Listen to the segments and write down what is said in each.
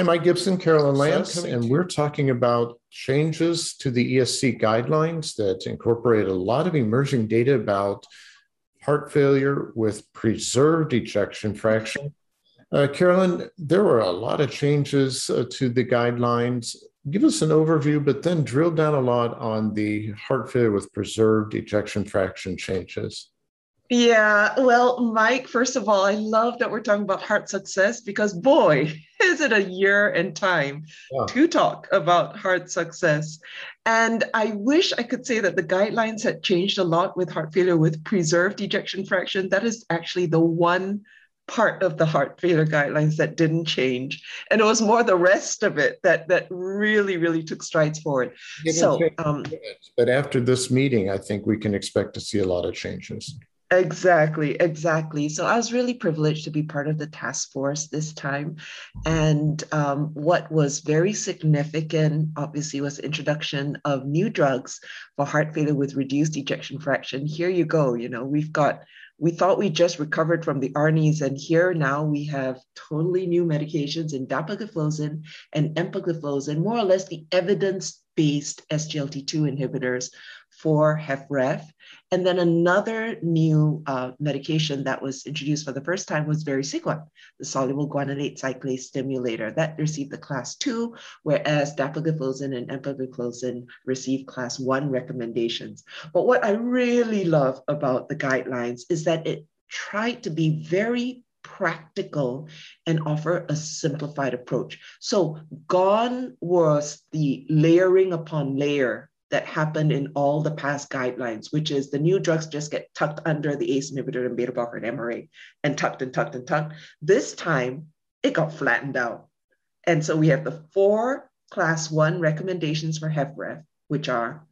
Hi, Mike Gibson, Carolyn Lam, and we're talking about changes to the ESC guidelines that incorporate a lot of emerging data about heart failure with preserved ejection fraction. Uh, Carolyn, there were a lot of changes uh, to the guidelines. Give us an overview, but then drill down a lot on the heart failure with preserved ejection fraction changes. Yeah, well, Mike, first of all, I love that we're talking about heart success because boy, is it a year and time yeah. to talk about heart success. And I wish I could say that the guidelines had changed a lot with heart failure with preserved ejection fraction. That is actually the one part of the heart failure guidelines that didn't change and it was more the rest of it that that really really took strides forward so um, but after this meeting i think we can expect to see a lot of changes Exactly, exactly. So I was really privileged to be part of the task force this time. And um, what was very significant, obviously, was introduction of new drugs for heart failure with reduced ejection fraction. Here you go. You know, we've got, we thought we just recovered from the ARNIs, and here now we have totally new medications in dapagliflozin and empagliflozin, more or less the evidence based SGLT2 inhibitors for HFrEF. And then another new uh, medication that was introduced for the first time was vericiguat, the soluble guanylate cyclase stimulator. That received the class two, whereas dapagliflozin and empagliflozin received class one recommendations. But what I really love about the guidelines is that it tried to be very practical and offer a simplified approach. So gone was the layering upon layer that happened in all the past guidelines, which is the new drugs just get tucked under the ACE inhibitor and beta blocker and MRA and tucked and tucked and tucked. This time it got flattened out. And so we have the four class one recommendations for HFrEF, which are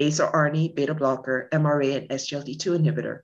ACE or ARNI, beta blocker, MRA, and SGLT2 inhibitor.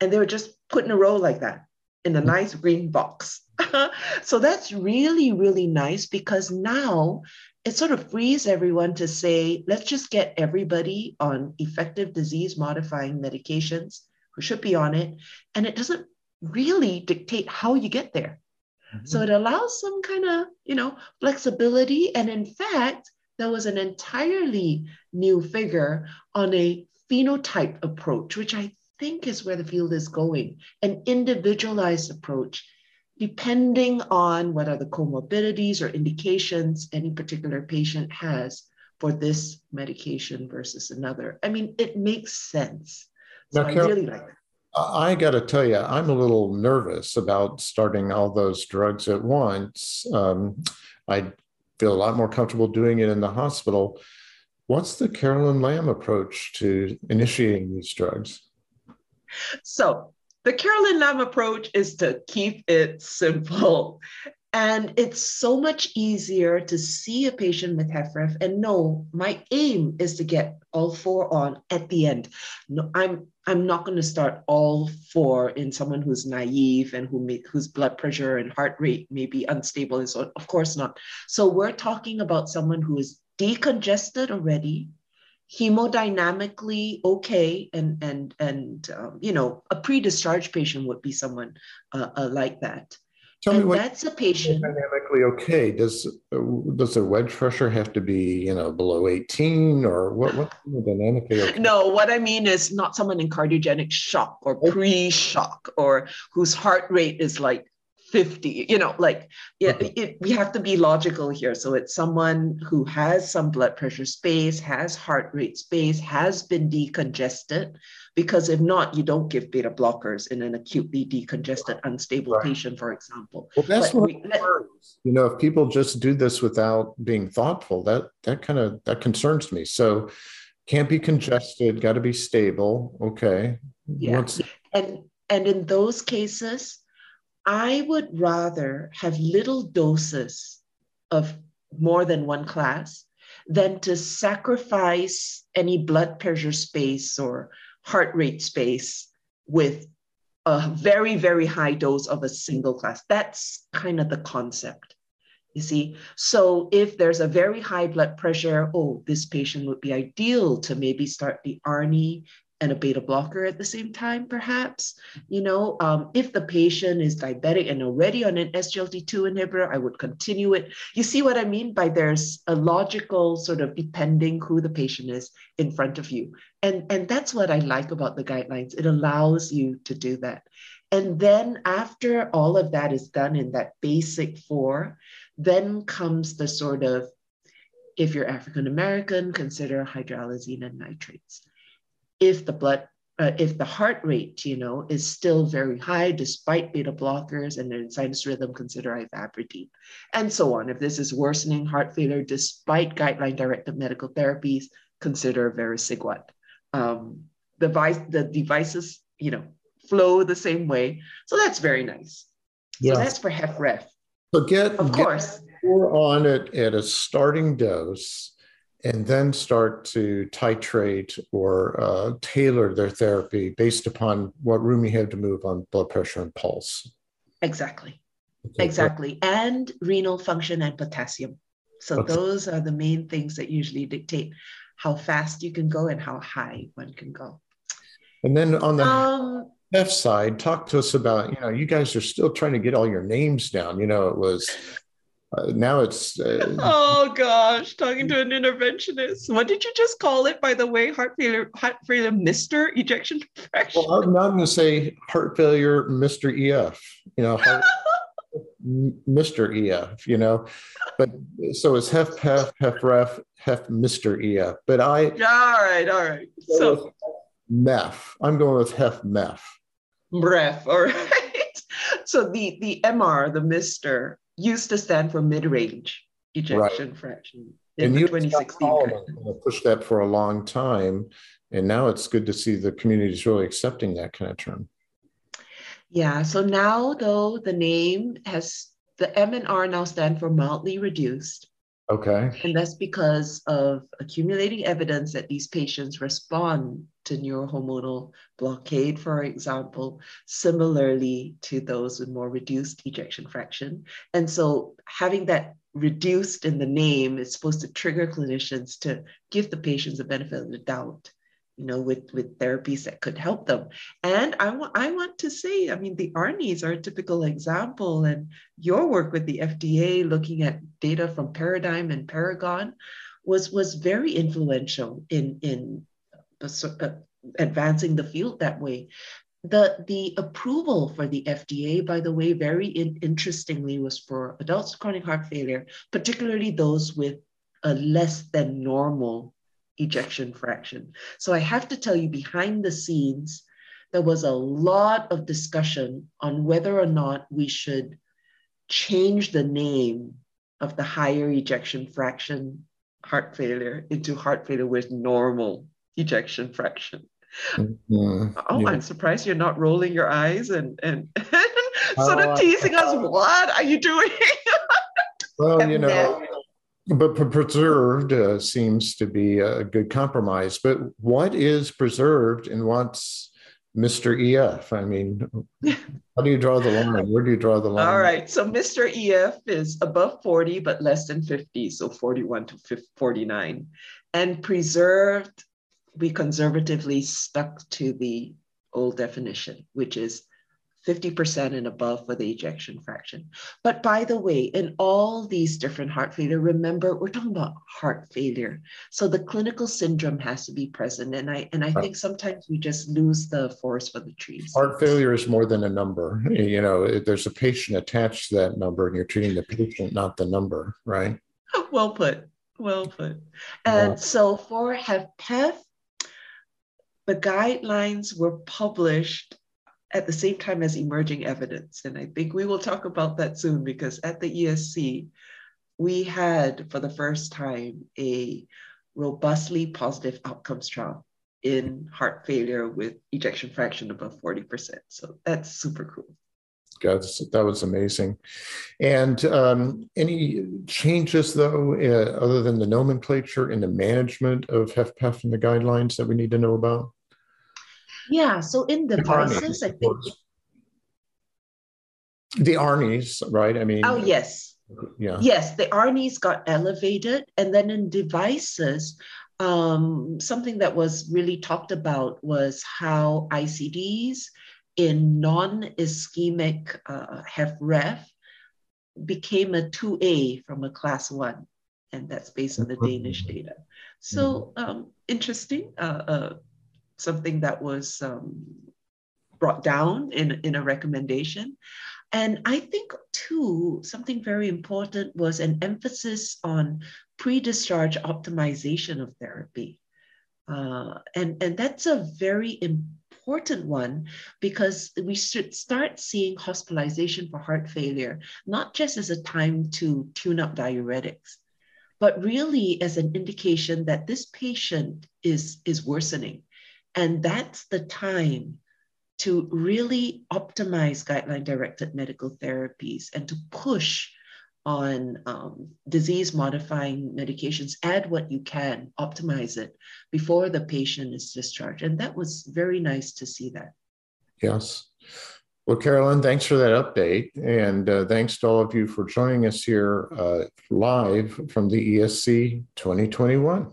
And they were just put in a row like that in a nice green box. so that's really, really nice because now it sort of frees everyone to say, let's just get everybody on effective disease modifying medications who should be on it. And it doesn't really dictate how you get there. Mm-hmm. So it allows some kind of, you know, flexibility. And in fact, there was an entirely new figure on a phenotype approach, which I think is where the field is going, an individualized approach depending on what are the comorbidities or indications any particular patient has for this medication versus another. I mean, it makes sense. So now, I really like it. I got to tell you, I'm a little nervous about starting all those drugs at once. Um, I feel a lot more comfortable doing it in the hospital. What's the Carolyn Lam approach to initiating these drugs? So, the Carolyn Lam approach is to keep it simple. And it's so much easier to see a patient with HFrEF and know my aim is to get all four on at the end. No, I'm I'm not going to start all four in someone who's naive and who may, whose blood pressure and heart rate may be unstable and so on. Of course not. So we're talking about someone who is decongested already, hemodynamically okay and and and um, you know a pre-discharge patient would be someone uh, uh, like that. Tell and me what that's a patient dynamically okay. Does uh, does the wedge pressure have to be you know below 18 or what what dynamically okay? no what i mean is not someone in cardiogenic shock or pre-shock or whose heart rate is like 50 you know like yeah it, we have to be logical here. So it's someone who has some blood pressure space has heart rate space has been decongested because if not you don't give beta blockers in an acutely decongested unstable right. patient for example. Well that's what we, you know if people just do this without being thoughtful that that kind of that concerns me. So can't be congested got to be stable. Okay. Yeah. And and in those cases I would rather have little doses of more than one class than to sacrifice any blood pressure space or heart rate space with a very, very high dose of a single class. That's kind of the concept. You see, so if there's a very high blood pressure, oh, this patient would be ideal to maybe start the ARNI and a beta blocker at the same time, perhaps. You know, um, if the patient is diabetic and already on an SGLT2 inhibitor, I would continue it. You see what I mean by there's a logical sort of depending who the patient is in front of you. And, and that's what I like about the guidelines. It allows you to do that. And then after all of that is done in that basic four, then comes the sort of if you're African American, consider hydralazine and nitrates if the blood uh, if the heart rate, you know, is still very high despite beta blockers and then sinus rhythm, consider ivabradine, and so on. If this is worsening heart failure despite guideline-directed medical therapies, consider vericiguat. Um, the, device, the devices, you know, flow the same way, so that's very nice. Yeah. So that's for HFrEF. So get of course. We're on it at a starting dose and then start to titrate or uh, tailor their therapy based upon what room you have to move on blood pressure and pulse. Exactly. Okay. Exactly. And renal function and potassium. So okay. those are the main things that usually dictate how fast you can go and how high one can go. And then on the um, left side, talk to us about, you know, you guys are still trying to get all your names down. You know, it was uh, now it's uh, oh gosh talking to an interventionist. What did you just call it by the way? Heart failure heart failure mr ejection fraction? Well i'm not going to say heart failure mr ef you know heart, mr ef you know? But so it's hef hef hef ref hef mr ef but i all right all right. So mef. I'm going with hef mef. Bref all right. So the the mr the mr used to stand for mid-range ejection right. fraction in and the 2016 pushed that for a long time and now it's good to see the community is really accepting that kind of term yeah so now though the name has the m and r now stand for mildly reduced Okay. And that's because of accumulating evidence that these patients respond neurohormonal blockade, for example, similarly to those with more reduced ejection fraction. And so having that reduced in the name is supposed to trigger clinicians to give the patients a benefit of the doubt you know, with, with therapies that could help them. And I, want I want to say, I mean, the ARNIs are a typical example, and your work with the FDA looking at data from Paradigm and Paragon was, was very influential in, in Uh, uh, advancing the field that way. The, the approval for the FDA, by the way, very in, interestingly, was for adults with chronic heart failure, particularly those with a less than normal ejection fraction. So I have to tell you, behind the scenes, there was a lot of discussion on whether or not we should change the name of the higher ejection fraction heart failure into heart failure with normal ejection fraction. Mm-hmm. Oh, yeah. I'm surprised you're not rolling your eyes and and, sort of oh, teasing us. What are you doing? well, you know, but preserved uh, seems to be a good compromise. But what is preserved and what's Mr. EF? I mean, how do you draw the line? Where do you draw the line? All right. So Mr. EF is above 40, but less than 50. So 41 to 49. And preserved, we conservatively stuck to the old definition, which is 50% and above for the ejection fraction. But by the way, in all these different heart failure, remember we're talking about heart failure. So the clinical syndrome has to be present. And I and I think sometimes we just lose the forest for the trees. Heart failure is more than a number. You know, there's a patient attached to that number and you're treating the patient, not the number, right? Well put. Well put. And yeah. so for HFpEF, the guidelines were published at the same time as emerging evidence. And I think we will talk about that soon because at the ESC, we had for the first time a robustly positive outcomes trial in heart failure with ejection fraction above 40%. So that's super cool. God, that was amazing. And um, any changes, though, uh, other than the nomenclature in the management of HFpEF and the guidelines that we need to know about? Yeah, so in the devices, I think. The ARNIs, right? I mean. Oh, yes. Yeah. Yes, the ARNIs got elevated. And then in devices, um, something that was really talked about was how ICDs in non ischemic uh, HFrEF became a 2A from a class one. And that's based on the Danish data. So um, interesting, uh, uh, something that was um, brought down in, in a recommendation. And I think, too, something very important was an emphasis on pre discharge optimization of therapy. Uh, and, and that's a very important one because we should start seeing hospitalization for heart failure, not just as a time to tune up diuretics, but really as an indication that this patient is, is worsening. And that's the time to really optimize guideline directed medical therapies and to push on um, disease modifying medications, add what you can, optimize it before the patient is discharged. And that was very nice to see that. Yes. Well, Carolyn, thanks for that update. And uh, thanks to all of you for joining us here uh, live from the ESC 2021.